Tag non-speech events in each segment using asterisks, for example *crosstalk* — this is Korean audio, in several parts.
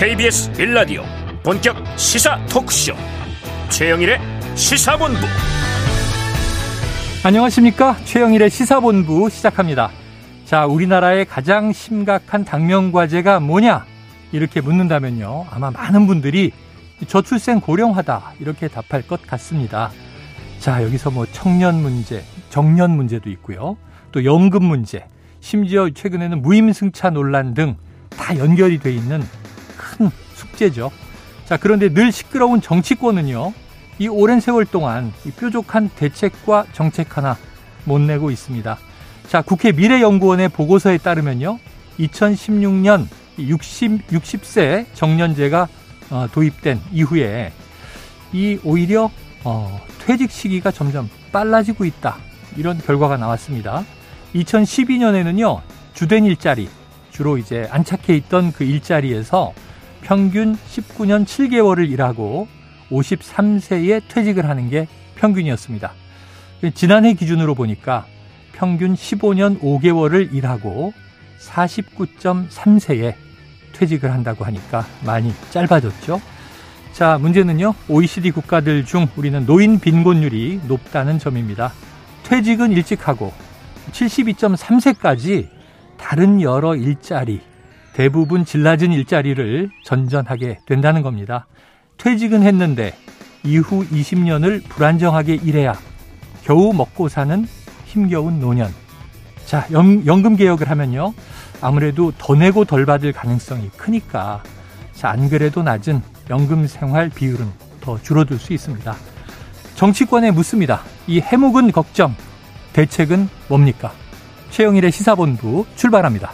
KBS 빌라디오 본격 시사 토크쇼. 최영일의 시사본부. 안녕하십니까? 최영일의 시사본부 시작합니다. 자 우리나라의 가장 심각한 당면과제가 뭐냐? 이렇게 묻는다면요. 아마 많은 분들이 저출생 고령화다 이렇게 답할 것 같습니다. 자 여기서 뭐 청년 문제 정년 문제도 있고요. 또 연금 문제 심지어 최근에는 무임승차 논란 등 다 연결이 돼 있는 큰 숙제죠. 자, 그런데 늘 시끄러운 정치권은요, 이 오랜 세월 동안 이 뾰족한 대책과 정책 하나 못 내고 있습니다. 자, 국회 미래연구원의 보고서에 따르면요, 2016년 60, 60세 정년제가 어, 도입된 이후에 이 오히려 어, 퇴직 시기가 점점 빨라지고 있다. 이런 결과가 나왔습니다. 2012년에는요, 주된 일자리, 주로 이제 안착해 있던 그 일자리에서 평균 19년 7개월을 일하고 53세에 퇴직을 하는 게 평균이었습니다. 지난해 기준으로 보니까 평균 15년 5개월을 일하고 49.3세에 퇴직을 한다고 하니까 많이 짧아졌죠. 자, 문제는요. OECD 국가들 중 우리는 노인 빈곤율이 높다는 점입니다. 퇴직은 일찍 하고 72.3세까지 다른 여러 일자리, 대부분 질 낮은 일자리를 전전하게 된다는 겁니다. 퇴직은 했는데 이후 20년을 불안정하게 일해야 겨우 먹고 사는 힘겨운 노년. 자, 연, 연금 개혁을 하면요. 아무래도 더 내고 덜 받을 가능성이 크니까 자, 안 그래도 낮은 연금 생활 비율은 더 줄어들 수 있습니다. 정치권에 묻습니다. 이 해묵은 걱정, 대책은 뭡니까? 최영일의 시사본부 출발합니다.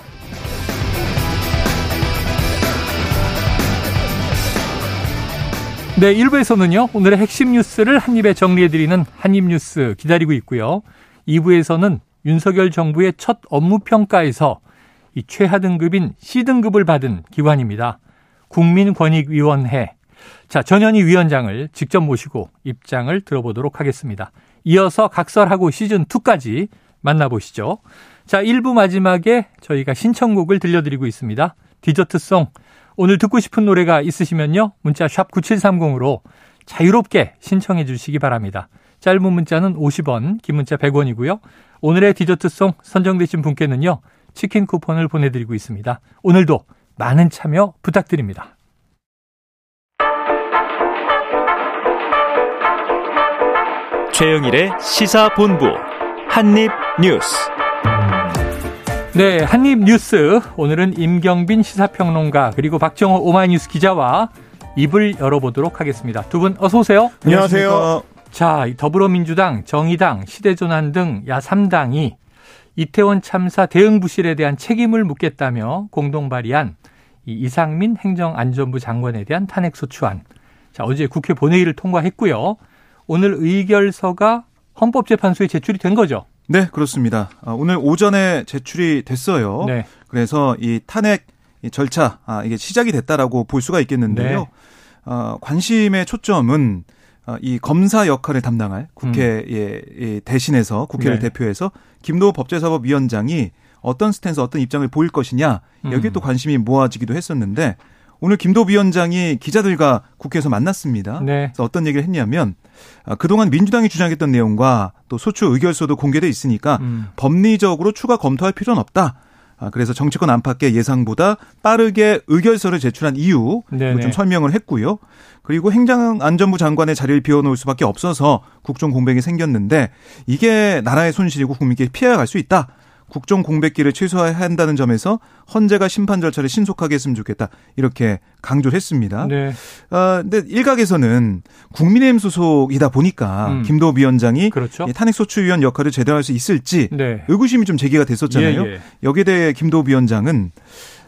네, 1부에서는요, 오늘의 핵심 뉴스를 한입에 정리해드리는 한입뉴스 기다리고 있고요. 2부에서는 윤석열 정부의 첫 업무평가에서 이 최하 등급인 C등급을 받은 기관입니다. 국민권익위원회. 자, 전현희 위원장을 직접 모시고 입장을 들어보도록 하겠습니다. 이어서 각설하고 시즌2까지 만나보시죠. 자, 1부 마지막에 저희가 신청곡을 들려드리고 있습니다. 디저트송. 오늘 듣고 싶은 노래가 있으시면요. 문자 샵 9730으로 자유롭게 신청해 주시기 바랍니다. 짧은 문자는 50원, 긴 문자 100원이고요. 오늘의 디저트송 선정되신 분께는요. 치킨 쿠폰을 보내드리고 있습니다. 오늘도 많은 참여 부탁드립니다. 최영일의 시사본부 한입뉴스. 네, 한입뉴스. 오늘은 임경빈 시사평론가 그리고 박정호 오마이뉴스 기자와 입을 열어보도록 하겠습니다. 두 분 어서 오세요. 안녕하세요. 자, 더불어민주당, 정의당, 시대조난 등 야3당이 이태원 참사 대응 부실에 대한 책임을 묻겠다며 공동 발의한 이 이상민 행정안전부 장관에 대한 탄핵 소추안. 자, 어제 국회 본회의를 통과했고요. 오늘 의결서가 헌법재판소에 제출이 된 거죠. 네, 그렇습니다. 아, 오늘 오전에 제출이 됐어요. 네. 그래서 이 탄핵 절차 아, 이게 시작이 됐다라고 볼 수가 있겠는데요. 네. 어, 관심의 초점은 어, 이 검사 역할을 담당할 국회에 음. 대신해서 국회를 네. 대표해서 김도호 법제사법위원장이 어떤 스탠스, 어떤 입장을 보일 것이냐 여기에 음. 또 관심이 모아지기도 했었는데 오늘 김도 위원장이 기자들과 국회에서 만났습니다. 네. 그래서 어떤 얘기를 했냐면 아, 그동안 민주당이 주장했던 내용과 또 소추 의결서도 공개돼 있으니까 음. 법리적으로 추가 검토할 필요는 없다. 아, 그래서 정치권 안팎의 예상보다 빠르게 의결서를 제출한 이유 좀 설명을 했고요. 그리고 행정안전부 장관의 자리를 비워놓을 수밖에 없어서 국정 공백이 생겼는데 이게 나라의 손실이고 국민께 피해가 갈 수 있다. 국정 공백기를 최소화해야 한다는 점에서 헌재가 심판 절차를 신속하게 했으면 좋겠다 이렇게 강조를 했습니다. 네. 어, 근데 일각에서는 국민의힘 소속이다 보니까 음. 김도 위원장이 그렇죠. 탄핵 소추위원 역할을 제대로 할 수 있을지 네. 의구심이 좀 제기가 됐었잖아요. 예, 예. 여기에 대해 김도 위원장은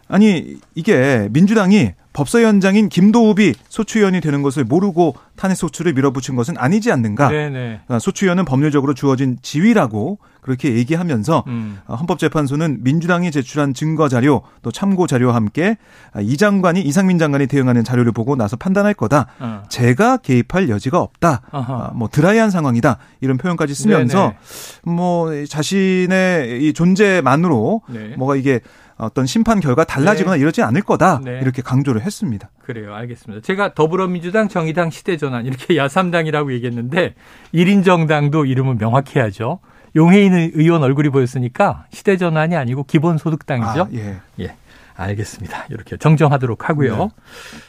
아니 이게 민주당이 법사위원장인 김도읍이 소추위원이 되는 것을 모르고 탄핵 소추를 밀어붙인 것은 아니지 않는가. 네네. 아, 소추위원은 법률적으로 주어진 지위라고 그렇게 얘기하면서 음. 아, 헌법재판소는 민주당이 제출한 증거 자료 또 참고 자료와 함께 아, 이 장관이 이상민 장관이 대응하는 자료를 보고 나서 판단할 거다. 어. 제가 개입할 여지가 없다. 어허. 뭐 드라이한 상황이다. 이런 표현까지 쓰면서 네네. 뭐 자신의 이 존재만으로 네. 뭐가 이게 어떤 심판 결과 달라지거나 네. 이러지 않을 거다 네. 이렇게 강조를 했습니다. 그래요, 알겠습니다. 제가 더불어민주당, 정의당, 시대전환 이렇게 야삼당이라고 얘기했는데 1인 정당도 이름은 명확해야죠. 용해인 의원 얼굴이 보였으니까 시대전환이 아니고 기본소득당이죠. 아, 예. 예. 알겠습니다. 이렇게 정정하도록 하고요. 네.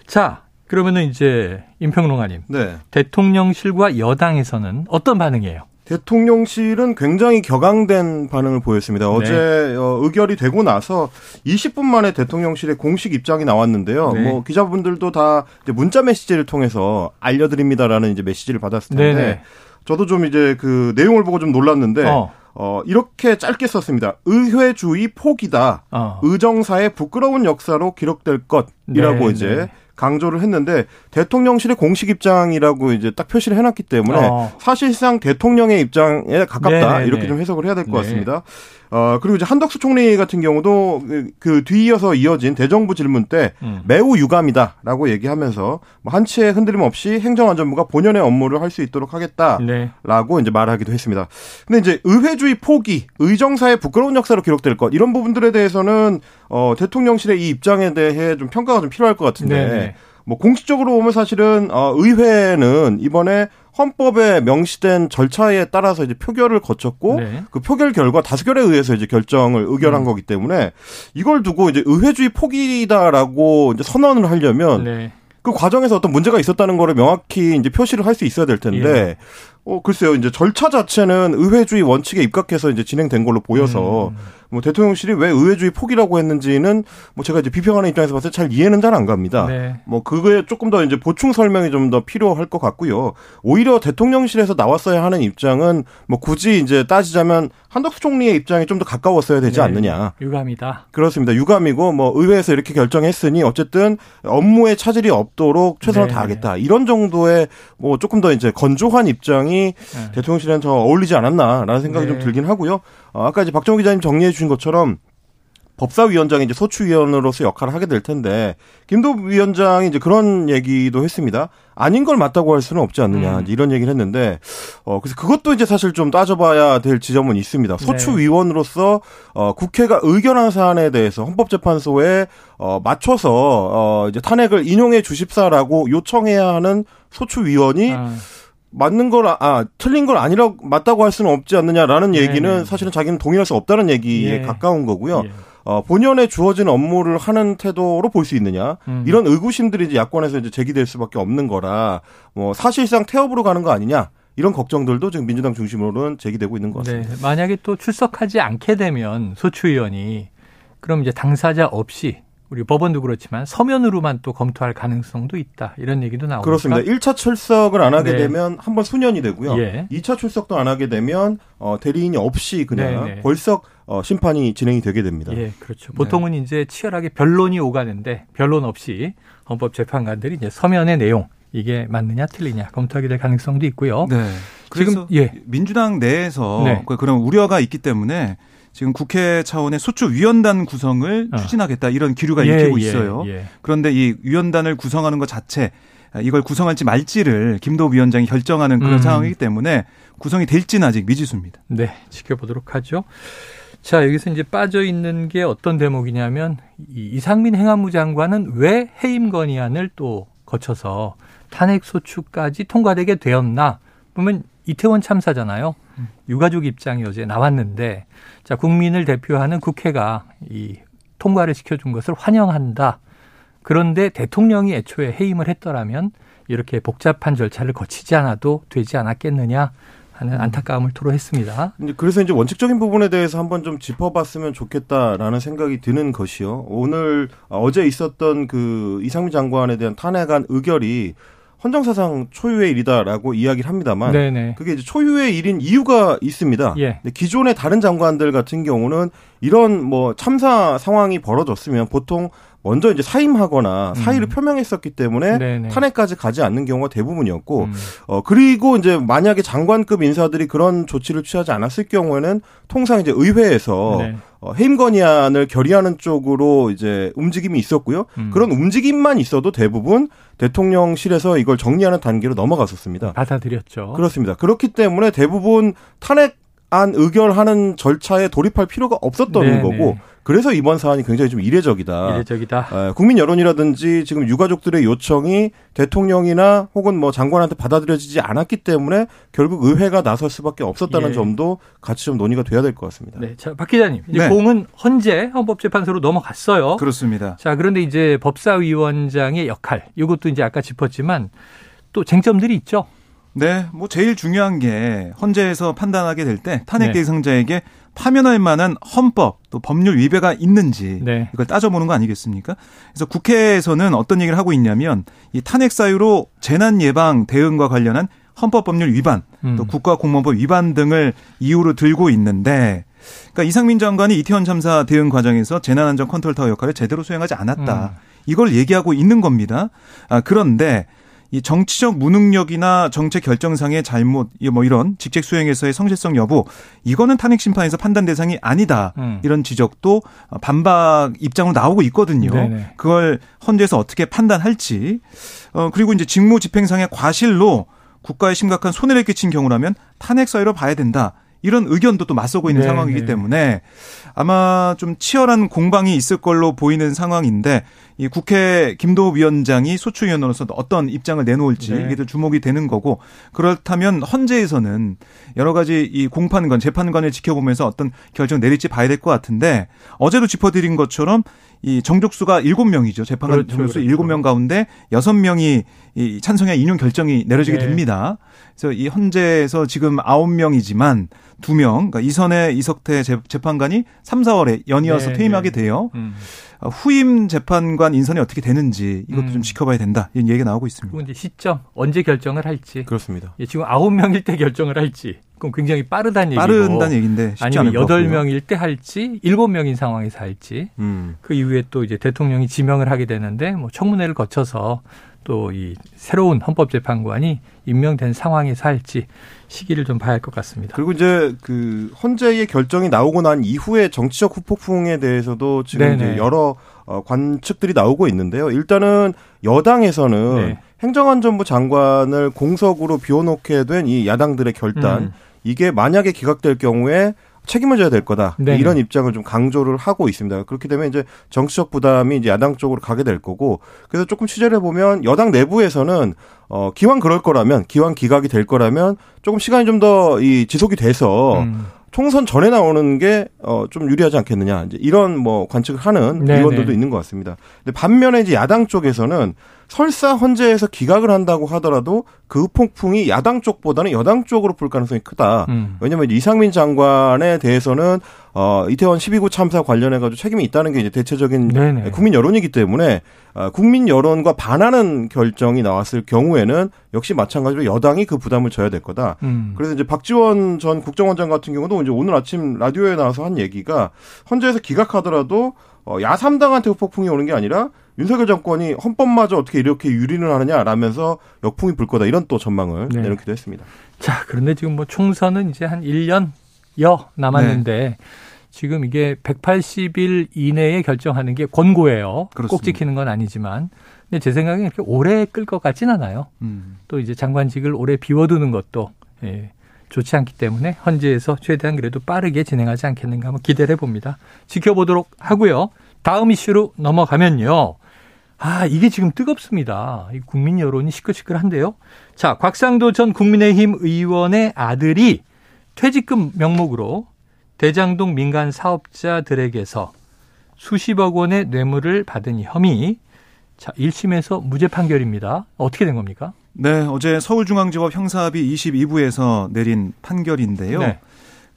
자, 그러면은 이제 임평롱아님. 네. 대통령실과 여당에서는 어떤 반응이에요? 대통령실은 굉장히 격앙된 반응을 보였습니다. 네. 어제 어, 의결이 되고 나서 20분 만에 대통령실의 공식 입장이 나왔는데요. 네. 뭐 기자분들도 다 문자 메시지를 통해서 알려드립니다라는 이제 메시지를 받았을 텐데 네, 네. 저도 좀 이제 그 내용을 보고 좀 놀랐는데 어. 어, 이렇게 짧게 썼습니다. 의회주의 포기다. 어. 의정사의 부끄러운 역사로 기록될 것이라고 네, 이제 네. 강조를 했는데 대통령실의 공식 입장이라고 이제 딱 표시를 해놨기 때문에 어. 사실상 대통령의 입장에 가깝다 네네네. 이렇게 좀 해석을 해야 될것 네. 같습니다. 어, 그리고 이제 한덕수 총리 같은 경우도 그, 그 뒤이어서 이어진 대정부 질문 때 음. 매우 유감이다라고 얘기하면서 뭐 한치의 흔들림 없이 행정안전부가 본연의 업무를 할 수 있도록 하겠다라고 네. 이제 말하기도 했습니다. 근데 이제 의회주의 포기, 의정사의 부끄러운 역사로 기록될 것 이런 부분들에 대해서는 어, 대통령실의 이 입장에 대해 좀 평가가 좀 필요할 것 같은데 네네. 네. 뭐 공식적으로 보면 사실은 어, 의회는 이번에 헌법에 명시된 절차에 따라서 이제 표결을 거쳤고 네. 그 표결 결과 다수 결에 의해서 이제 결정을 의결한 음. 거기 때문에 이걸 두고 이제 의회주의 포기다라고 이제 선언을 하려면 네. 그 과정에서 어떤 문제가 있었다는 거를 명확히 이제 표시를 할 수 있어야 될 텐데 예. 어 글쎄요 이제 절차 자체는 의회주의 원칙에 입각해서 이제 진행된 걸로 보여서 음. 뭐 대통령실이 왜 의회주의 포기라고 했는지는 뭐 제가 이제 비평하는 입장에서 봤을 때 잘 이해는 잘 안 갑니다. 네. 뭐 그거에 조금 더 이제 보충 설명이 좀 더 필요할 것 같고요. 오히려 대통령실에서 나왔어야 하는 입장은 뭐 굳이 이제 따지자면 한덕수 총리의 입장이 좀더 가까웠어야 되지 네. 않느냐. 유감이다. 그렇습니다. 유감이고 뭐 의회에서 이렇게 결정했으니 어쨌든 업무에 차질이 없도록 최선을 네. 다하겠다. 이런 정도의 뭐 조금 더 이제 건조한 입장이 네. 대통령실에는 더 어울리지 않았나라는 생각이 좀 네. 들긴 하고요. 어, 아까 이제 박정우 기자님 정리해 주신 것처럼 법사위원장이 이제 소추위원으로서 역할을 하게 될 텐데 김도 위원장이 이제 그런 얘기도 했습니다. 아닌 걸 맞다고 할 수는 없지 않느냐 음. 이런 얘기를 했는데 어 그래서 그것도 이제 사실 좀 따져봐야 될 지점은 있습니다. 네. 소추위원으로서 어 국회가 의결한 사안에 대해서 헌법재판소에 어 맞춰서 어 이제 탄핵을 인용해 주십사라고 요청해야 하는 소추위원이 아. 맞는 걸, 아, 틀린 걸 아니라고, 맞다고 할 수는 없지 않느냐라는 네, 얘기는 네네. 사실은 자기는 동의할 수 없다는 얘기에 예. 가까운 거고요. 예. 어, 본연에 주어진 업무를 하는 태도로 볼 수 있느냐. 음. 이런 의구심들이 이제 야권에서 이제 제기될 수밖에 없는 거라, 뭐, 사실상 태업으로 가는 거 아니냐. 이런 걱정들도 지금 민주당 중심으로는 제기되고 있는 것 같습니다. 네. 만약에 또 출석하지 않게 되면 소추위원이 그럼 이제 당사자 없이 우리 법원도 그렇지만 서면으로만 또 검토할 가능성도 있다. 이런 얘기도 나오고 그렇습니다. 1차 출석을 안 하게 네. 되면 한 번 수년이 되고요. 예. 2차 출석도 안 하게 되면 어, 대리인이 없이 그냥 네, 네. 벌써 어, 심판이 진행이 되게 됩니다. 예, 그렇죠. 보통은 네. 이제 치열하게 변론이 오가는데 변론 없이 헌법재판관들이 이제 서면의 내용 이게 맞느냐 틀리냐 검토하게 될 가능성도 있고요. 네. 그래서 지금 예. 민주당 내에서 네. 그 그런 우려가 있기 때문에 지금 국회 차원의 소추 위원단 구성을 어. 추진하겠다 이런 기류가 예, 읽히고 예, 있어요. 예. 그런데 이 위원단을 구성하는 것 자체 이걸 구성할지 말지를 김도 위원장이 결정하는 그런 음. 상황이기 때문에 구성이 될지는 아직 미지수입니다. 네, 지켜보도록 하죠. 자, 여기서 이제 빠져 있는 게 어떤 대목이냐면 이 이상민 행안부 장관은 왜 해임 건의안을 또 거쳐서 탄핵 소추까지 통과되게 되었나? 보면 이태원 참사잖아요. 유가족 입장이 어제 나왔는데 자, 국민을 대표하는 국회가 이 통과를 시켜준 것을 환영한다. 그런데 대통령이 애초에 해임을 했더라면 이렇게 복잡한 절차를 거치지 않아도 되지 않았겠느냐 하는 안타까움을 토로했습니다. 그래서 이제 원칙적인 부분에 대해서 한번 좀 짚어봤으면 좋겠다라는 생각이 드는 것이요. 오늘 어제 있었던 그 이상민 장관에 대한 탄핵안 의결이 헌정사상 초유의 일이다라고 이야기를 합니다만 네네. 그게 이제 초유의 일인 이유가 있습니다. 예. 기존의 다른 장관들 같은 경우는 이런 뭐 참사 상황이 벌어졌으면 보통 먼저 이제 사임하거나 사의를 음. 표명했었기 때문에 네네. 탄핵까지 가지 않는 경우가 대부분이었고 음. 어 그리고 이제 만약에 장관급 인사들이 그런 조치를 취하지 않았을 경우에는 통상 이제 의회에서 네. 어, 해임 건의안을 결의하는 쪽으로 이제 움직임이 있었고요. 음. 그런 움직임만 있어도 대부분 대통령실에서 이걸 정리하는 단계로 넘어갔었습니다. 받아들였죠. 그렇습니다. 그렇기 때문에 대부분 탄핵 안 의결하는 절차에 돌입할 필요가 없었던 네네. 거고 그래서 이번 사안이 굉장히 좀 이례적이다. 이례적이다. 에, 국민 여론이라든지 지금 유가족들의 요청이 대통령이나 혹은 뭐 장관한테 받아들여지지 않았기 때문에 결국 의회가 나설 수밖에 없었다는 예. 점도 같이 좀 논의가 돼야 될 것 같습니다. 네, 자, 박 기자님, 이제 네. 공은 헌재 헌법재판소로 넘어갔어요. 그렇습니다. 자, 그런데 이제 법사위원장의 역할, 이것도 이제 아까 짚었지만 또 쟁점들이 있죠. 네, 뭐 제일 중요한 게 헌재에서 판단하게 될 때 탄핵 네. 대상자에게 파면할 만한 헌법 또 법률 위배가 있는지 네. 이걸 따져보는 거 아니겠습니까? 그래서 국회에서는 어떤 얘기를 하고 있냐면 이 탄핵 사유로 재난 예방 대응과 관련한 헌법 법률 위반 음. 또 국가공무원법 위반 등을 이유로 들고 있는데 그러니까 이상민 장관이 이태원 참사 대응 과정에서 재난안전 컨트롤 타워 역할을 제대로 수행하지 않았다. 음. 이걸 얘기하고 있는 겁니다. 아, 그런데 이 정치적 무능력이나 정책 결정상의 잘못, 뭐 이런 직책 수행에서의 성실성 여부, 이거는 탄핵 심판에서 판단 대상이 아니다. 음. 이런 지적도 반박 입장으로 나오고 있거든요. 네네. 그걸 헌재에서 어떻게 판단할지. 어, 그리고 이제 직무 집행상의 과실로 국가에 심각한 손해를 끼친 경우라면 탄핵 사유로 봐야 된다. 이런 의견도 또 맞서고 있는 네, 상황이기 네. 때문에 아마 좀 치열한 공방이 있을 걸로 보이는 상황인데 이 국회 김도 위원장이 소추위원으로서 어떤 입장을 내놓을지 네. 이게 또 주목이 되는 거고 그렇다면 헌재에서는 여러 가지 이 공판관 재판관을 지켜보면서 어떤 결정 내릴지 봐야 될 것 같은데 어제도 짚어드린 것처럼 이 정족수가 7명이죠. 재판관 그렇죠, 정족수 그렇죠. 7명 가운데 6명이 이 찬성의 인용 결정이 내려지게 네. 됩니다. 그래서 이 헌재에서 지금 9명이지만 2명, 그러니까 이선의 이석태 재판관이 3, 4월에 연이어서 네, 퇴임하게 네. 돼요. 음. 후임 재판관 인선이 어떻게 되는지 이것도 음. 좀 지켜봐야 된다. 이런 얘기가 나오고 있습니다. 그리고 이제 시점 언제 결정을 할지. 그렇습니다. 예, 지금 9명일 때 결정을 할지. 그럼 굉장히 빠르다는 얘기고. 빠르다는 얘기인데 아니면 8명일 때 할지 7명인 상황에서 할지. 음. 그 이후에 또 이제 대통령이 지명을 하게 되는데 뭐 청문회를 거쳐서 또 이 새로운 헌법재판관이 임명된 상황에서 할지 시기를 좀 봐야 할 것 같습니다. 그리고 이제 그 헌재의 결정이 나오고 난 이후에 정치적 후폭풍에 대해서도 지금 네네. 이제 여러 어, 관측들이 나오고 있는데요. 일단은 여당에서는 네. 행정안전부 장관을 공석으로 비워놓게 된 이 야당들의 결단 음. 이게 만약에 기각될 경우에 책임을 져야 될 거다. 네 이런 입장을 좀 강조를 하고 있습니다. 그렇게 되면 이제 정치적 부담이 이제 야당 쪽으로 가게 될 거고 그래서 조금 취재를 해보면 여당 내부에서는 어 기왕 그럴 거라면 기왕 기각이 될 거라면 조금 시간이 좀 더 이 지속이 돼서 음. 총선 전에 나오는 게 어 좀 유리하지 않겠느냐 이제 이런 뭐 관측을 하는 네네. 의원들도 있는 것 같습니다. 근데 반면에 이제 야당 쪽에서는 설사 헌재에서 기각을 한다고 하더라도 그 폭풍이 야당 쪽보다는 여당 쪽으로 불 가능성이 크다. 음. 왜냐하면 이상민 장관에 대해서는 어 이태원 12구 참사 관련해 가지고 책임이 있다는 게 이제 대체적인 네네. 국민 여론이기 때문에 어, 국민 여론과 반하는 결정이 나왔을 경우에는 역시 마찬가지로 여당이 그 부담을 져야 될 거다. 음. 그래서 이제 박지원 전 국정원장 같은 경우도 이제 오늘 아침 라디오에 나와서 한 얘기가 헌재에서 기각하더라도 어, 야삼당한테 폭풍이 오는 게 아니라 윤석열 정권이 헌법마저 어떻게 이렇게 유린을 하느냐라면서 역풍이 불 거다 이런 또 전망을 네. 내놓기도 했습니다. 자, 그런데 지금 뭐 총선은 이제 한 1년여 남았는데 네. 지금 이게 180일 이내에 결정하는 게 권고예요. 그렇습니다. 꼭 지키는 건 아니지만. 근데 제 생각엔 이렇게 오래 끌 것 같진 않아요. 음. 또 이제 장관직을 오래 비워두는 것도 예, 좋지 않기 때문에 헌재에서 최대한 그래도 빠르게 진행하지 않겠는가 한번 기대를 해봅니다. 지켜보도록 하고요. 다음 이슈로 넘어가면요. 아, 이게 지금 뜨겁습니다. 국민 여론이 시끌시끌한데요. 자, 곽상도 전 국민의힘 의원의 아들이 퇴직금 명목으로 대장동 민간 사업자들에게서 수십억 원의 뇌물을 받은 혐의. 자, 1심에서 무죄 판결입니다. 어떻게 된 겁니까? 네, 어제 서울중앙지법 형사합의 22부에서 내린 판결인데요. 네.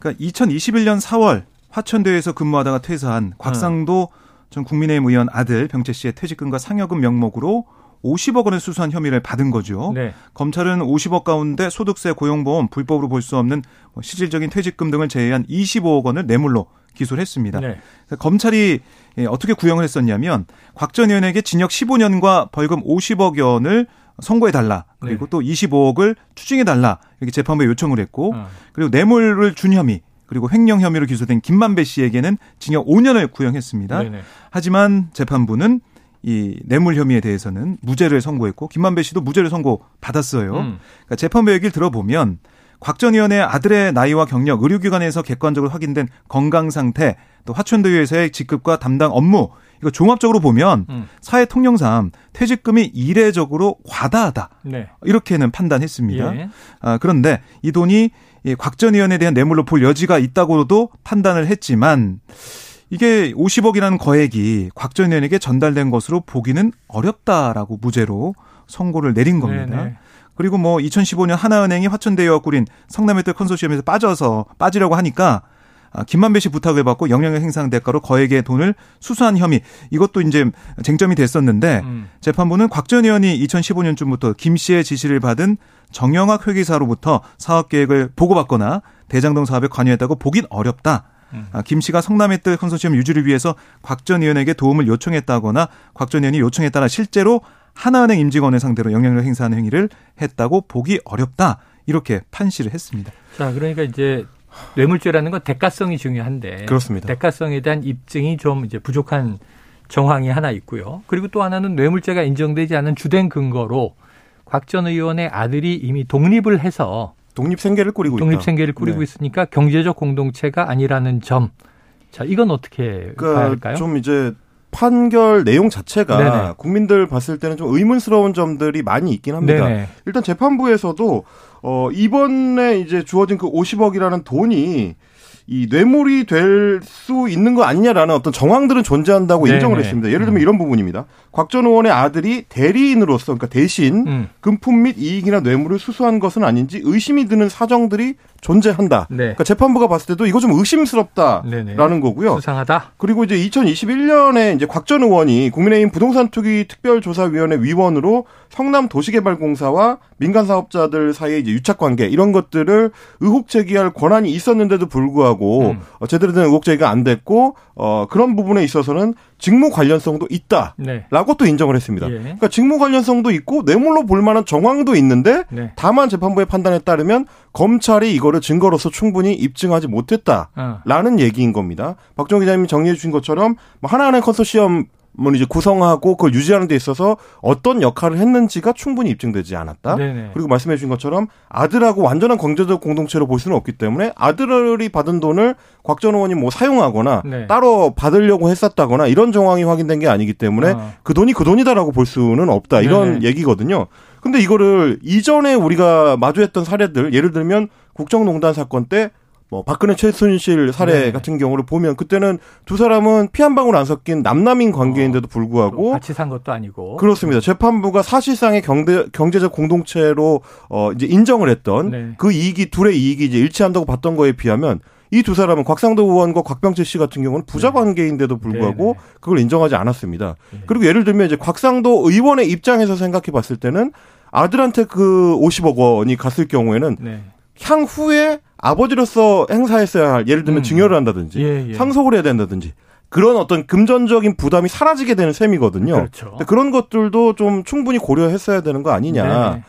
그러니까 2021년 4월 화천대유에서 근무하다가 퇴사한 곽상도 음. 전 국민의힘 의원 아들 병채 씨의 퇴직금과 상여금 명목으로 50억 원을 수수한 혐의를 받은 거죠. 네. 검찰은 50억 가운데 소득세, 고용보험, 불법으로 볼 수 없는 뭐 실질적인 퇴직금 등을 제외한 25억 원을 뇌물로 기소를 했습니다. 네. 검찰이 예, 어떻게 구형을 했었냐면 곽 전 의원에게 징역 15년과 벌금 50억 원을 선고해 달라. 그리고 네. 또 25억을 추징해 달라. 이렇게 재판부에 요청을 했고 어. 그리고 뇌물을 준 혐의 그리고 횡령 혐의로 기소된 김만배 씨에게는 징역 5년을 구형했습니다. 네네. 하지만 재판부는 이 뇌물 혐의에 대해서는 무죄를 선고했고 김만배 씨도 무죄를 선고받았어요. 음. 그러니까 재판부 얘기를 들어보면 곽 전 의원의 아들의 나이와 경력, 의료기관에서 객관적으로 확인된 건강 상태, 또 화천대유에서의 직급과 담당 업무 이거 종합적으로 보면 음. 사회 통령상 퇴직금이 이례적으로 과다하다. 네. 이렇게는 판단했습니다. 예. 아, 그런데 이 돈이 곽 전 의원에 대한 뇌물로 볼 여지가 있다고도 판단을 했지만 이게 50억이라는 거액이 곽 전 의원에게 전달된 것으로 보기는 어렵다라고 무죄로 선고를 내린 겁니다. 네네. 네. 그리고 뭐 2015년 하나은행이 화천대유와 꾸린 성남의뜰 컨소시엄에서 빠져서 빠지려고 하니까 아, 김만배 씨 부탁을 받고 영향력 행상 대가로 거액의 돈을 수수한 혐의 이것도 이제 쟁점이 됐었는데 음. 재판부는 곽전 의원이 2015년쯤부터 김 씨의 지시를 받은 정영학 회계사로부터 사업 계획을 보고받거나 대장동 사업에 관여했다고 보긴 어렵다. 음. 아, 김 씨가 성남의 뜰 컨소시엄 유지를 위해서 곽 전 의원에게 도움을 요청했다거나 곽 전 의원이 요청에 따라 실제로 하나은행 임직원을 상대로 영향력 행사하는 행위를 했다고 보기 어렵다. 이렇게 판시를 했습니다. 자, 그러니까 이제 뇌물죄라는 건 대가성이 중요한데 그렇습니다. 대가성에 대한 입증이 좀 이제 부족한 정황이 하나 있고요. 그리고 또 하나는 뇌물죄가 인정되지 않은 주된 근거로 곽 전 의원의 아들이 이미 독립을 해서 독립 생계를 꾸리고 독립 있다. 생계를 꾸리고 네. 있으니까 경제적 공동체가 아니라는 점. 자, 이건 어떻게 그러니까 봐야 할까요? 좀 이제 판결 내용 자체가 네네. 국민들 봤을 때는 좀 의문스러운 점들이 많이 있긴 합니다. 네네. 일단 재판부에서도 어 이번에 이제 주어진 그 50억이라는 돈이 이 뇌물이 될 수 있는 거 아니냐라는 어떤 정황들은 존재한다고 네네. 인정을 했습니다. 예를 들면 음. 이런 부분입니다. 곽 전 의원의 아들이 대리인으로서 그러니까 대신 음. 금품 및 이익이나 뇌물을 수수한 것은 아닌지 의심이 드는 사정들이 존재한다. 네. 그러니까 재판부가 봤을 때도 이거 좀 의심스럽다라는 네네. 거고요. 수상하다. 그리고 이제 2021년에 이제 곽전 의원이 국민의힘 부동산 투기 특별조사위원회 위원으로 성남 도시개발공사와 민간 사업자들 사이에 이제 유착 관계 이런 것들을 의혹 제기할 권한이 있었는데도 불구하고 음. 어, 제대로 된 의혹 제기가 안 됐고 어 그런 부분에 있어서는 직무 관련성도 있다라고 네. 또 인정을 했습니다. 예. 그러니까 직무 관련성도 있고 뇌물로 볼 만한 정황도 있는데 네. 다만 재판부의 판단에 따르면 검찰이 이거를 증거로서 충분히 입증하지 못했다라는 어. 얘기인 겁니다. 박정 기자님이 정리해 주신 것처럼 뭐 하나하나 컨소시엄 뭐 이제 구성하고 그걸 유지하는 데 있어서 어떤 역할을 했는지가 충분히 입증되지 않았다. 네네. 그리고 말씀해 주신 것처럼 아들하고 완전한 경제적 공동체로 볼 수는 없기 때문에 아들이 받은 돈을 곽전 의원이 뭐 사용하거나 네. 따로 받으려고 했었다거나 이런 정황이 확인된 게 아니기 때문에 아. 그 돈이 그 돈이다라고 볼 수는 없다. 이런 네네. 얘기거든요. 근데 이거를 이전에 우리가 마주했던 사례들 예를 들면 국정농단 사건 때 뭐 박근혜 최순실 사례 네. 같은 경우를 보면 그때는 두 사람은 피 한 방울 안 섞인 남남인 관계인데도 어, 불구하고 같이 산 것도 아니고 그렇습니다. 재판부가 사실상의 경제 경제적 공동체로 어 이제 인정을 했던 네. 그 이익이 둘의 이익이 이제 일치한다고 봤던 거에 비하면 이 두 사람은 곽상도 의원과 곽병철 씨 같은 경우는 부자 네. 관계인데도 불구하고 네, 네. 그걸 인정하지 않았습니다. 네. 그리고 예를 들면 이제 곽상도 의원의 입장에서 생각해 봤을 때는 아들한테 그 50억 원이 갔을 경우에는 네. 향후에 아버지로서 행사했어야 할 예를 들면 음. 증여를 한다든지 예, 예. 상속을 해야 된다든지 그런 어떤 금전적인 부담이 사라지게 되는 셈이거든요. 그렇죠. 그런 것들도 좀 충분히 고려했어야 되는 거 아니냐. 네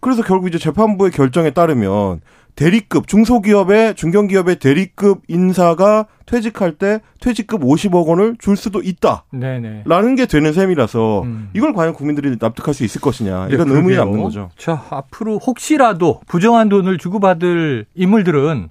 그래서 결국 이제 재판부의 결정에 따르면 대리급 중소기업의 중견기업의 대리급 인사가 퇴직할 때 퇴직급 50억 원을 줄 수도 있다. 네네. 라는 게 되는 셈이라서 음. 이걸 과연 국민들이 납득할 수 있을 것이냐 이런 네, 의문이 남는 거죠. 자 앞으로 혹시라도 부정한 돈을 주고받을 인물들은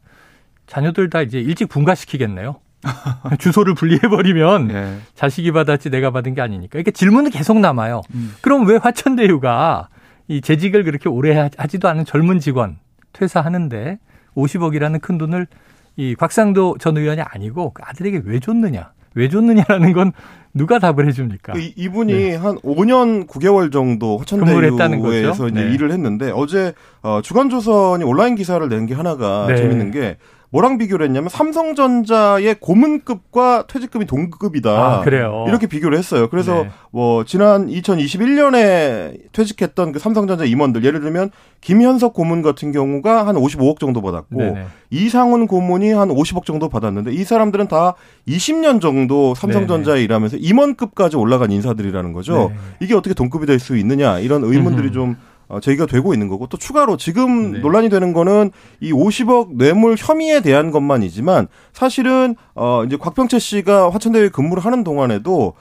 자녀들 다 이제 일찍 분가시키겠네요. *laughs* 주소를 분리해버리면 네. 자식이 받았지 내가 받은 게 아니니까. 이렇게 질문은 계속 남아요. 음. 그럼 왜 화천대유가 이 재직을 그렇게 오래 하지도 않은 젊은 직원 퇴사하는데 50억이라는 큰 돈을 이 곽상도 전 의원이 아니고 그 아들에게 왜 줬느냐? 왜 줬느냐라는 건 누가 답을 해줍니까? 그 이분이 네. 한 5년 9개월 정도 화천대유에서 이제 네. 일을 했는데 어제 어, 주간조선이 온라인 기사를 낸 게 하나가 네. 재밌는 게 뭐랑 비교를 했냐면 삼성전자의 고문급과 퇴직금이 동급이다. 아, 그래요. 이렇게 비교를 했어요. 그래서 네. 뭐 지난 2021년에 퇴직했던 그 삼성전자 임원들 예를 들면 김현석 고문 같은 경우가 한 55억 정도 받았고 네네. 이상훈 고문이 한 50억 정도 받았는데 이 사람들은 다 20년 정도 삼성전자에 네네. 일하면서 임원급까지 올라간 인사들이라는 거죠. 네 이게 어떻게 동급이 될 수 있느냐 이런 의문들이 좀 어, 제기가 되고 있는 거고 또 추가로 지금 네. 논란이 되는 거는 이 50억 뇌물 혐의에 대한 것만이지만 사실은 어 이제 곽병채 씨가 화천대유에 근무를 하는 동안에도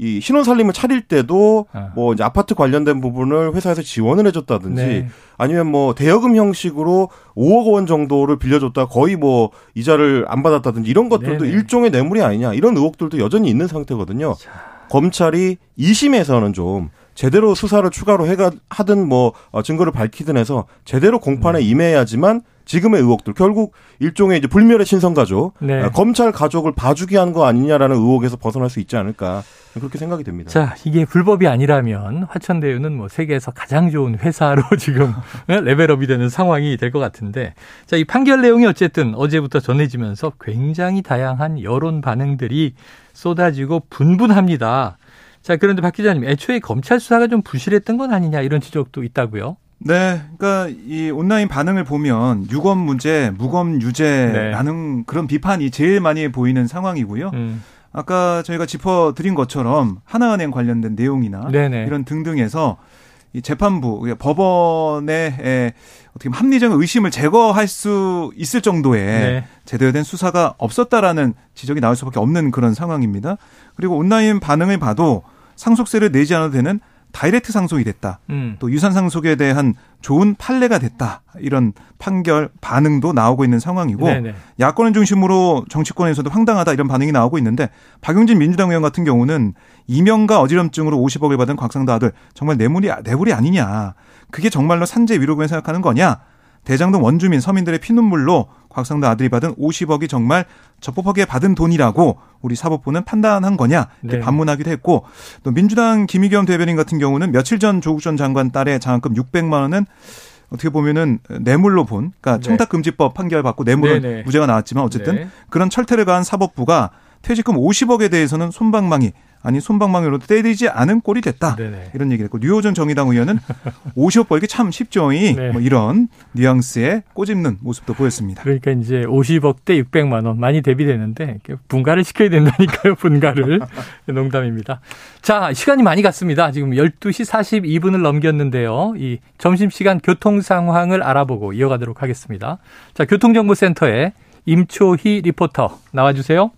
이 신혼 살림을 차릴 때도 아. 뭐 이제 아파트 관련된 부분을 회사에서 지원을 해줬다든지 네. 아니면 뭐 대여금 형식으로 5억 원 정도를 빌려줬다 거의 뭐 이자를 안 받았다든지 이런 것들도 네네. 일종의 뇌물이 아니냐 이런 의혹들도 여전히 있는 상태거든요. 자. 검찰이 2심에서는 좀 제대로 수사를 추가로 해가 하든 뭐 어, 증거를 밝히든 해서 제대로 공판에 네. 임해야지만 지금의 의혹들 결국 일종의 이제 불멸의 신성가족 네. 어, 검찰 가족을 봐주기 한 거 아니냐라는 의혹에서 벗어날 수 있지 않을까 그렇게 생각이 됩니다. 자 이게 불법이 아니라면 화천대유는 뭐 세계에서 가장 좋은 회사로 *laughs* 지금 네, 레벨업이 되는 상황이 될 것 같은데 자 이 판결 내용이 어쨌든 어제부터 전해지면서 굉장히 다양한 여론 반응들이 쏟아지고 분분합니다. 자, 그런데 박 기자님, 애초에 검찰 수사가 좀 부실했던 건 아니냐 이런 지적도 있다고요? 네, 그러니까 이 온라인 반응을 보면 유검 문제, 무검 유죄라는 네. 그런 비판이 제일 많이 보이는 상황이고요. 음. 아까 저희가 짚어드린 것처럼 하나은행 관련된 내용이나 네네. 이런 등등에서 이 재판부, 법원의 어떻게 보면 합리적 의심을 제거할 수 있을 정도의 네. 제대로 된 수사가 없었다라는 지적이 나올 수밖에 없는 그런 상황입니다. 그리고 온라인 반응을 봐도 상속세를 내지 않아도 되는 다이렉트 상속이 됐다. 음. 또 유산 상속에 대한 좋은 판례가 됐다. 이런 판결 반응도 나오고 있는 상황이고 네네. 야권을 중심으로 정치권에서도 황당하다 이런 반응이 나오고 있는데 박용진 민주당 의원 같은 경우는 이명과 어지럼증으로 50억을 받은 곽상도 아들 정말 뇌물이 뇌물이 아니냐. 그게 정말로 산재 위로금을 생각하는 거냐? 대장동 원주민 서민들의 피눈물로 곽상도 아들이 받은 50억이 정말 적법하게 받은 돈이라고 우리 사법부는 판단한 거냐 이렇게 네. 반문하기도 했고 또 민주당 김의겸 대변인 같은 경우는 며칠 전 조국 전 장관 딸의 장학금 600만 원은 어떻게 보면은 뇌물로 본 그러니까 네. 청탁금지법 판결 받고 뇌물은 네, 네. 무죄가 나왔지만 어쨌든 네. 그런 철퇴를 가한 사법부가 퇴직금 50억에 대해서는 손방망이 아니 손방망이로 때리지 않은 꼴이 됐다. 네네. 이런 얘기를 했고 뉴호전 정의당 의원은 *laughs* 50억 벌기 참 쉽죠이 네. 뭐 이런 뉘앙스에 꼬집는 모습도 보였습니다. 그러니까 이제 50억 대 600만 원 많이 대비되는데 분가를 시켜야 된다니까요. 분가를. *laughs* 농담입니다. 자, 시간이 많이 갔습니다. 지금 12시 42분을 넘겼는데요. 이 점심시간 교통 상황을 알아보고 이어가도록 하겠습니다. 자, 교통정보센터에 임초희 리포터 나와주세요.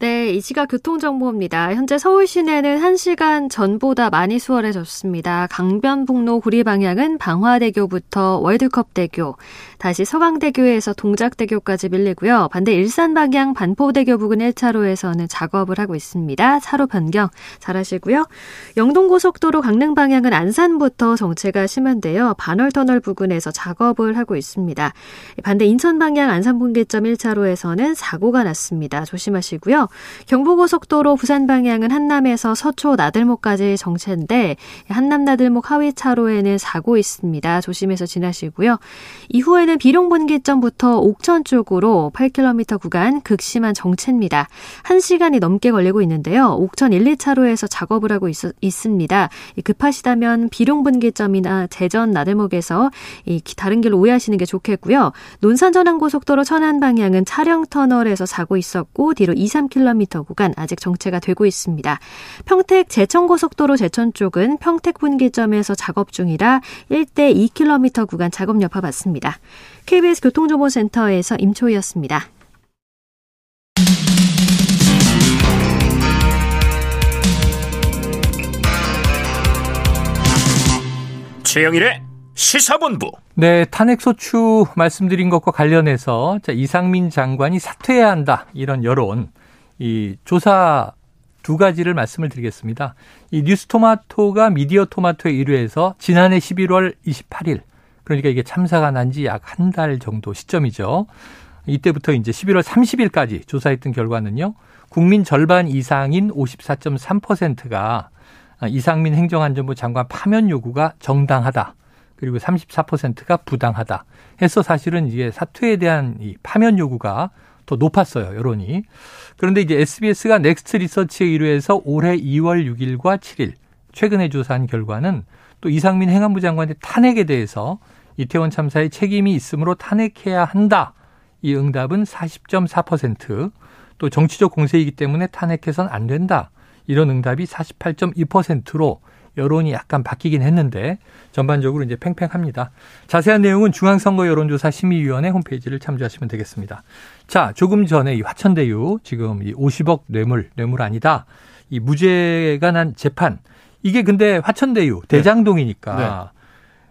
네, 이 시각 교통정보입니다. 현재 서울 시내는 1시간 전보다 많이 수월해졌습니다. 강변북로 구리 방향은 방화대교부터 월드컵대교, 다시 서강대교에서 동작대교까지 밀리고요. 반대 일산 방향 반포대교 부근 1차로에서는 작업을 하고 있습니다. 차로 변경 잘하시고요. 영동고속도로 강릉 방향은 안산부터 정체가 심한데요. 반월터널 부근에서 작업을 하고 있습니다. 반대 인천 방향 안산분기점 1차로에서는 사고가 났습니다. 조심하시고요. 경부고속도로 부산 방향은 한남에서 서초 나들목까지 정체인데 한남 나들목 하위 차로에는 사고 있습니다. 조심해서 지나시고요. 이후에는 비룡 분기점부터 옥천 쪽으로 8km 구간 극심한 정체입니다. 1시간이 넘게 걸리고 있는데요. 옥천 1, 2차로에서 작업을 하고 있, 습니다 급하시다면 비룡 분기점이나 대전 나들목에서 다른 길로 오해하시는 게 좋겠고요. 논산 전환고속도로 천안 방향은 차량 터널에서 사고 있었고 뒤로 2, 3km 10km 구간 아직 정체가 되고 있습니다. 평택 제천고속도로 제천 쪽은 평택 분기점에서 작업 중이라 1대 2km 구간 작업 여파 받습니다. KBS 교통정보센터에서 임초희였습니다. 최영일의 시사본부. 네, 탄핵소추 말씀드린 것과 관련해서 자, 이상민 장관이 사퇴해야 한다. 이런 여론. 이 조사 두 가지를 말씀을 드리겠습니다. 이 뉴스토마토가 미디어 토마토에 의뢰해서 지난해 11월 28일 그러니까 이게 참사가 난 지 약 한 달 정도 시점이죠. 이때부터 이제 11월 30일까지 조사했던 결과는요. 국민 절반 이상인 54.3%가 이상민 행정안전부 장관 파면 요구가 정당하다. 그리고 34%가 부당하다. 해서 사실은 이게 사퇴에 대한 이 파면 요구가 더 높았어요, 여론이. 그런데 이제 SBS가 넥스트 리서치에 의뢰해서 올해 2월 6일과 7일 최근에 조사한 결과는 또 이상민 행안부 장관의 탄핵에 대해서 이태원 참사에 책임이 있으므로 탄핵해야 한다. 이 응답은 40.4%, 또 정치적 공세이기 때문에 탄핵해선 안 된다. 이런 응답이 48.2%로 여론이 약간 바뀌긴 했는데 전반적으로 이제 팽팽합니다. 자세한 내용은 중앙선거 여론조사 심의위원회 홈페이지를 참조하시면 되겠습니다. 자, 조금 전에 이 화천대유 지금 이 50억 뇌물, 뇌물 아니다. 이 무죄가 난 재판 이게 근데 화천대유 네. 대장동이니까 네.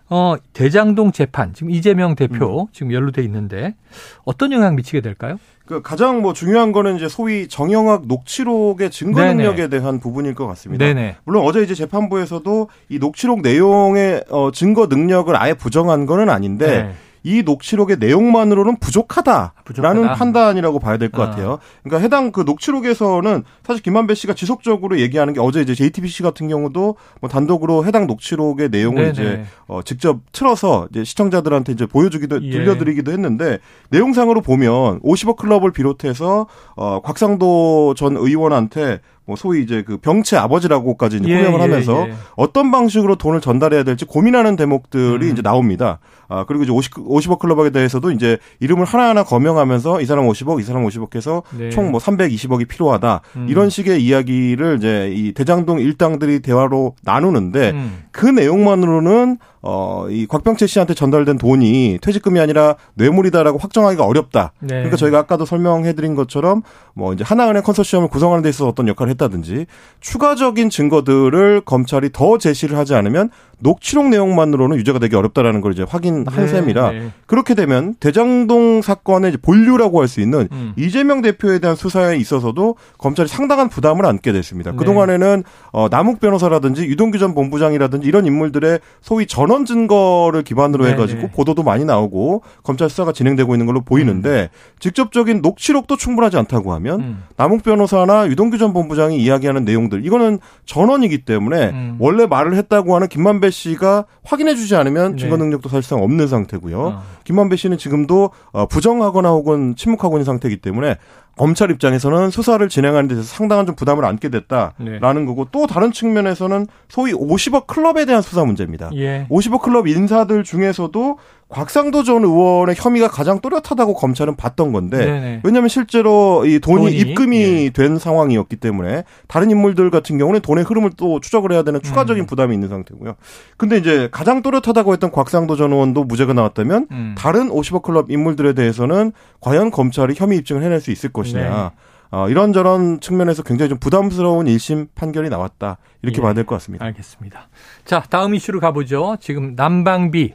어 대장동 재판 지금 이재명 대표 음. 지금 연루돼 있는데 어떤 영향 미치게 될까요? 그 가장 뭐 중요한 거는 이제 소위 정영학 녹취록의 증거 네네. 능력에 대한 부분일 것 같습니다. 네네. 물론 어제 이제 재판부에서도 이 녹취록 내용의 어 증거 능력을 아예 부정한 거는 아닌데 네. 이 녹취록의 내용만으로는 부족하다라는 부족하다. 판단이라고 봐야 될것 어. 같아요. 그러니까 해당 그 녹취록에서는 사실 김만배 씨가 지속적으로 얘기하는 게 어제 이제 JTBC 같은 경우도 뭐 단독으로 해당 녹취록의 내용을 네네. 이제 어 직접 틀어서 이제 시청자들한테 이제 보여주기도 예. 들려드리기도 했는데 내용상으로 보면 50억 클럽을 비롯해서 어 곽상도 전 의원한테 뭐 소위 이제 그 병채 아버지라고까지 이제 예, 호명을 예, 하면서 예. 어떤 방식으로 돈을 전달해야 될지 고민하는 대목들이 음. 이제 나옵니다. 아, 그리고 이제 50, 50억 클럽에 대해서도 이제 이름을 하나하나 거명하면서 이 사람 50억, 이 사람 50억 해서 네. 총뭐 320억이 필요하다. 음. 이런 식의 이야기를 이제 이 대장동 일당들이 대화로 나누는데 음. 그 내용만으로는 어, 이 곽병채 씨한테 전달된 돈이 퇴직금이 아니라 뇌물이다라고 확정하기가 어렵다. 네. 그러니까 저희가 아까도 설명해드린 것처럼 뭐 이제 하나은행 컨소시엄을 구성하는 데 있어서 어떤 역할을 했다든지 추가적인 증거들을 검찰이 더 제시를 하지 않으면 녹취록 내용만으로는 유죄가 되기 어렵다라는 걸 이제 확인한 네, 셈이라 네. 그렇게 되면 대장동 사건의 본류라고 할 수 있는 음. 이재명 대표에 대한 수사에 있어서도 검찰이 상당한 부담을 안게 됐습니다. 네. 그동안에는 어, 남욱 변호사라든지 유동규 전 본부장이라든지 이런 인물들의 소위 전원 증거를 기반으로 네, 해가지고 네. 보도도 많이 나오고 검찰 수사가 진행되고 있는 걸로 보이는데 음. 직접적인 녹취록도 충분하지 않다고 하면 음. 남욱 변호사나 유동규 전 본부장이 이야기하는 내용들 이거는 전원이기 때문에 음. 원래 말을 했다고 하는 김만배 김만배 씨가 확인해주지 않으면 네. 증거 능력도 사실상 없는 상태고요. 어. 김만배 씨는 지금도 어, 부정하거나 혹은 침묵하고 있는 상태이기 때문에 검찰 입장에서는 수사를 진행하는 데 있어서 상당한 좀 부담을 안게 됐다라는 네. 거고 또 다른 측면에서는 소위 50억 클럽에 대한 수사 문제입니다. 예. 50억 클럽 인사들 중에서도 곽상도 전 의원의 혐의가 가장 또렷하다고 검찰은 봤던 건데 네네. 왜냐하면 실제로 이 돈이, 돈이? 입금이 예. 된 상황이었기 때문에 다른 인물들 같은 경우는 돈의 흐름을 또 추적을 해야 되는 추가적인 음. 부담이 있는 상태고요. 근데 이제 가장 또렷하다고 했던 곽상도 전 의원도 무죄가 나왔다면 음. 다른 50억 클럽 인물들에 대해서는 과연 검찰이 혐의 입증을 해낼 수 있을 것이냐. 네. 어, 이런저런 측면에서 굉장히 좀 부담스러운 1심 판결이 나왔다. 이렇게 예. 봐야 될 것 같습니다. 알겠습니다. 자, 다음 이슈로 가보죠. 지금 난방비.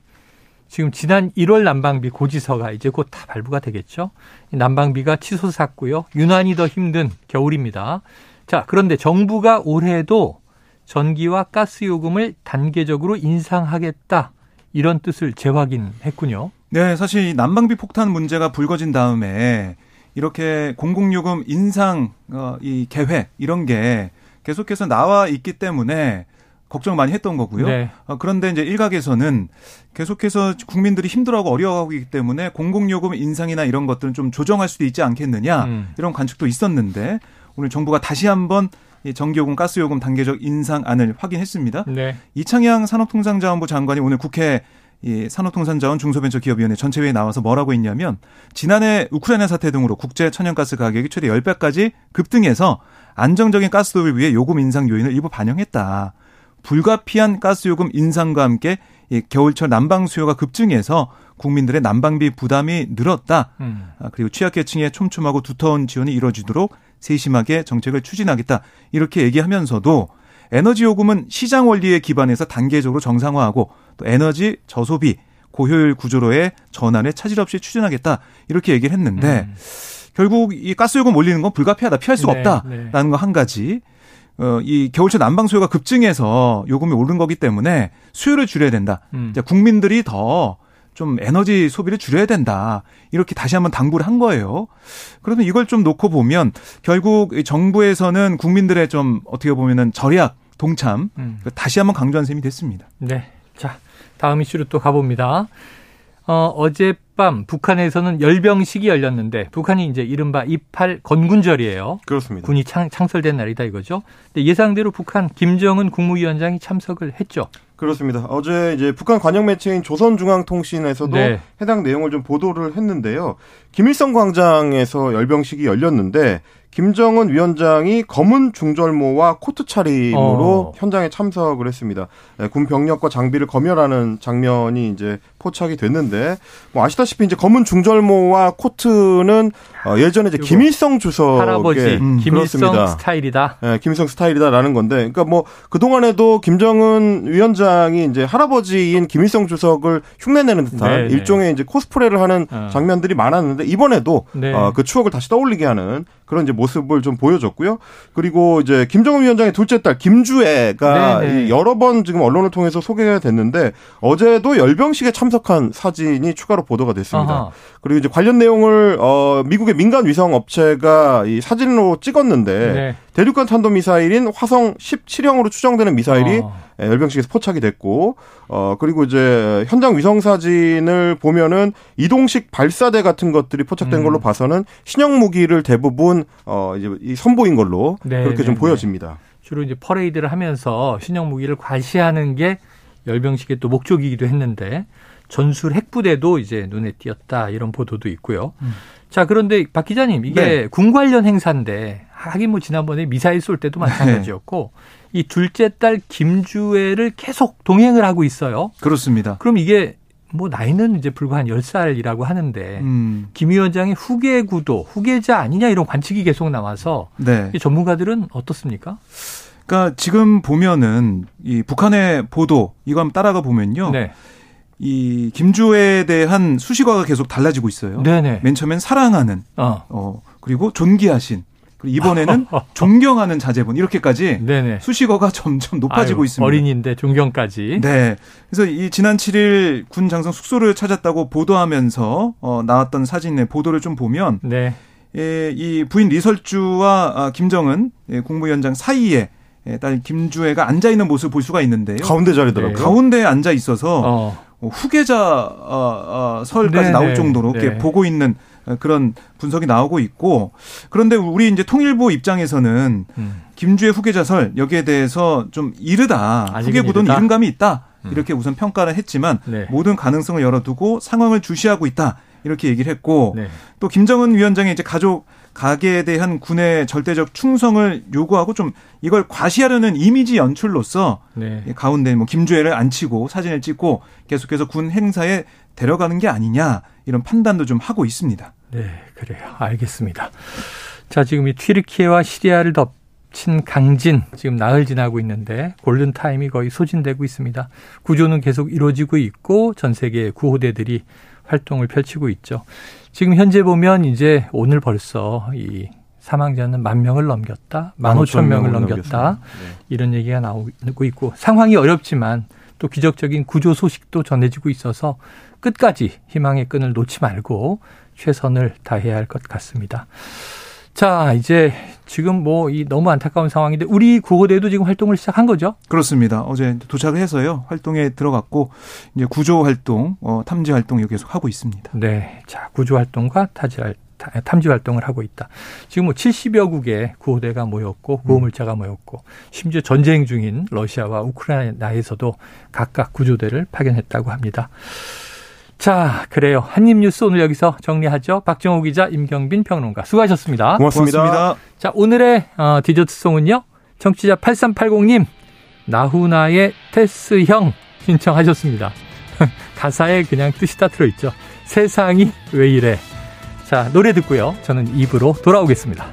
지금 지난 1월 난방비 고지서가 이제 곧 다 발부가 되겠죠. 난방비가 치솟았고요. 유난히 더 힘든 겨울입니다. 자, 그런데 정부가 올해도 전기와 가스 요금을 단계적으로 인상하겠다. 이런 뜻을 재확인했군요. 네, 사실 난방비 폭탄 문제가 불거진 다음에 이렇게 공공요금 인상 어, 이 계획 이런 게 계속해서 나와 있기 때문에 걱정 많이 했던 거고요. 네. 어, 그런데 이제 일각에서는 계속해서 국민들이 힘들어하고 어려워하고 있기 때문에 공공요금 인상이나 이런 것들은 좀 조정할 수도 있지 않겠느냐 음. 이런 관측도 있었는데 오늘 정부가 다시 한번 이 전기요금, 가스요금 단계적 인상안을 확인했습니다. 네. 이창양 산업통상자원부 장관이 오늘 국회 이 산업통상자원 중소벤처기업위원회 전체회의에 나와서 뭐라고 했냐면 지난해 우크라이나 사태 등으로 국제 천연가스 가격이 최대 10배까지 급등해서 안정적인 가스 도입을 위해 요금 인상 요인을 일부 반영했다. 불가피한 가스 요금 인상과 함께 이 겨울철 난방 수요가 급증해서 국민들의 난방비 부담이 늘었다. 음. 아, 그리고 취약계층의 촘촘하고 두터운 지원이 이루어지도록 세심하게 정책을 추진하겠다. 이렇게 얘기하면서도 에너지 요금은 시장 원리에 기반해서 단계적으로 정상화하고 또 에너지 저소비 고효율 구조로의 전환에 차질 없이 추진하겠다 이렇게 얘기를 했는데 음. 결국 이 가스 요금 올리는 건 불가피하다 피할 수가 네, 없다라는 네. 거한 가지 어, 이 겨울철 난방 수요가 급증해서 요금이 오른 거기 때문에 수요를 줄여야 된다. 음. 국민들이 더 좀 에너지 소비를 줄여야 된다. 이렇게 다시 한번 당부를 한 거예요. 그러면 이걸 좀 놓고 보면 결국 정부에서는 국민들의 좀 어떻게 보면은 절약 동참 음. 다시 한번 강조한 셈이 됐습니다. 네. 자, 다음 이슈로 또 가봅니다. 어, 어젯밤 북한에서는 열병식이 열렸는데 북한이 이제 이른바 이팔 건군절이에요. 그렇습니다. 군이 창, 창설된 날이다 이거죠. 근데 예상대로 북한 김정은 국무위원장이 참석을 했죠. 그렇습니다. 어제 이제 북한 관영 매체인 조선중앙통신에서도 네. 해당 내용을 좀 보도를 했는데요. 김일성 광장에서 열병식이 열렸는데 김정은 위원장이 검은 중절모와 코트 차림으로 어. 현장에 참석을 했습니다. 네, 군 병력과 장비를 검열하는 장면이 이제 포착이 됐는데 뭐 아시다시피 이제 검은 중절모와 코트는 어, 예전에 이제 김일성 주석의 할아버지 음, 김일성 그렇습니다. 스타일이다. 네, 김일성 스타일이다라는 건데, 그러니까 뭐그 동안에도 김정은 위원장이 이제 할아버지인 김일성 주석을 흉내내는 듯한 네네. 네. 일종의 이제 코스프레를 하는 어. 장면들이 많았는데 이번에도 네. 어, 그 추억을 다시 떠올리게 하는 그런 이제 모습을 좀 보여줬고요. 그리고 이제 김정은 위원장의 둘째 딸 김주애가 네네. 여러 번 지금 언론을 통해서 소개가 됐는데 어제도 열병식에 참석한 사진이 추가로 보도가 됐습니다. 아하. 그리고 이제 관련 내용을 어 미국의 민간 위성 업체가 이 사진으로 찍었는데 네. 대륙간 탄도 미사일인 화성 17형으로 추정되는 미사일이 어. 열병식에서 포착이 됐고 어 그리고 이제 현장 위성 사진을 보면은 이동식 발사대 같은 것들이 포착된 음. 걸로 봐서는 신형 무기를 대부분 어 이제 이 선보인 걸로 네, 그렇게 네, 좀 네. 보여집니다. 주로 이제 퍼레이드를 하면서 신형 무기를 과시하는 게 열병식의 또 목적이기도 했는데 전술 핵부대도 이제 눈에 띄었다 이런 보도도 있고요. 음. 자 그런데 박 기자님 이게 네. 군 관련 행사인데 하긴 뭐 지난번에 미사일 쏠 때도 마찬가지였고 네. 이 둘째 딸 김주애를 계속 동행을 하고 있어요. 그렇습니다. 그럼 이게 뭐 나이는 이제 불과 한 10살이라고 하는데 음. 김 위원장이 후계 구도, 후계자 아니냐 이런 관측이 계속 나와서 네. 전문가들은 어떻습니까? 그러니까 지금 보면은 이 북한의 보도 이거 한번 따라가 보면요. 네. 이 김주애에 대한 수식어가 계속 달라지고 있어요. 네네. 맨 처음엔 사랑하는, 어, 어 그리고 존귀하신, 그리고 이번에는 *laughs* 존경하는 자제분 이렇게까지 네네. 수식어가 점점 높아지고 아유, 있습니다. 어린인데 존경까지. 네. 그래서 이 지난 7일 군 장성 숙소를 찾았다고 보도하면서 어, 나왔던 사진의 보도를 좀 보면 네. 예, 이 부인 리설주와 아, 김정은 예, 국무위원장 사이에 예, 딸 김주애가 앉아 있는 모습을 볼 수가 있는데요. 가운데 자리더라고요. 네. 가운데에 앉아 있어서 어. 뭐 후계자 어, 어, 설까지 네네. 나올 정도로 이렇게 네. 보고 있는 그런 분석이 나오고 있고 그런데 우리 이제 통일부 입장에서는 음. 김주의 후계자설 여기에 대해서 좀 이르다 후계 구도는 이른감이 있다 음. 이렇게 우선 평가를 했지만 네. 모든 가능성을 열어두고 상황을 주시하고 있다 이렇게 얘기를 했고 네. 또 김정은 위원장의 이제 가족 가계에 대한 군의 절대적 충성을 요구하고 좀 이걸 과시하려는 이미지 연출로서 네. 가운데 뭐 김주애를 앉히고 사진을 찍고 계속해서 군 행사에 데려가는 게 아니냐 이런 판단도 좀 하고 있습니다. 네, 그래요. 알겠습니다. 자, 지금 이 튀르키예와 시리아를 덮친 강진 지금 나흘 지나고 있는데 골든 타임이 거의 소진되고 있습니다. 구조는 계속 이루어지고 있고 전 세계 구호대들이 활동을 펼치고 있죠. 지금 현재 보면 이제 오늘 벌써 이 사망자는 만 명을 넘겼다, 만 오천 명을 넘겼다 네. 이런 얘기가 나오고 있고 상황이 어렵지만 또 기적적인 구조 소식도 전해지고 있어서 끝까지 희망의 끈을 놓지 말고 최선을 다해야 할 것 같습니다. 자, 이제 지금 뭐 이 너무 안타까운 상황인데 우리 구호대도 지금 활동을 시작한 거죠? 그렇습니다. 어제 도착을 해서요. 활동에 들어갔고 이제 구조 활동, 어, 탐지 활동 계속 하고 있습니다. 네. 자, 구조 활동과 타지 탐지 활동을 하고 있다. 지금 뭐 70여 국의 구호대가 모였고 구호물자가 모였고 심지어 전쟁 중인 러시아와 우크라이나에서도 각각 구조대를 파견했다고 합니다. 자, 그래요. 한입 뉴스 오늘 여기서 정리하죠. 박정호 기자, 임경빈 평론가 수고하셨습니다. 고맙습니다. 고맙습니다. 자, 오늘의 어, 디저트송은요. 청취자 8380님 나훈아의 테스형 신청하셨습니다. *laughs* 가사에 그냥 뜻이 다 들어있죠. 세상이 왜 이래. 자, 노래 듣고요. 저는 입으로 돌아오겠습니다.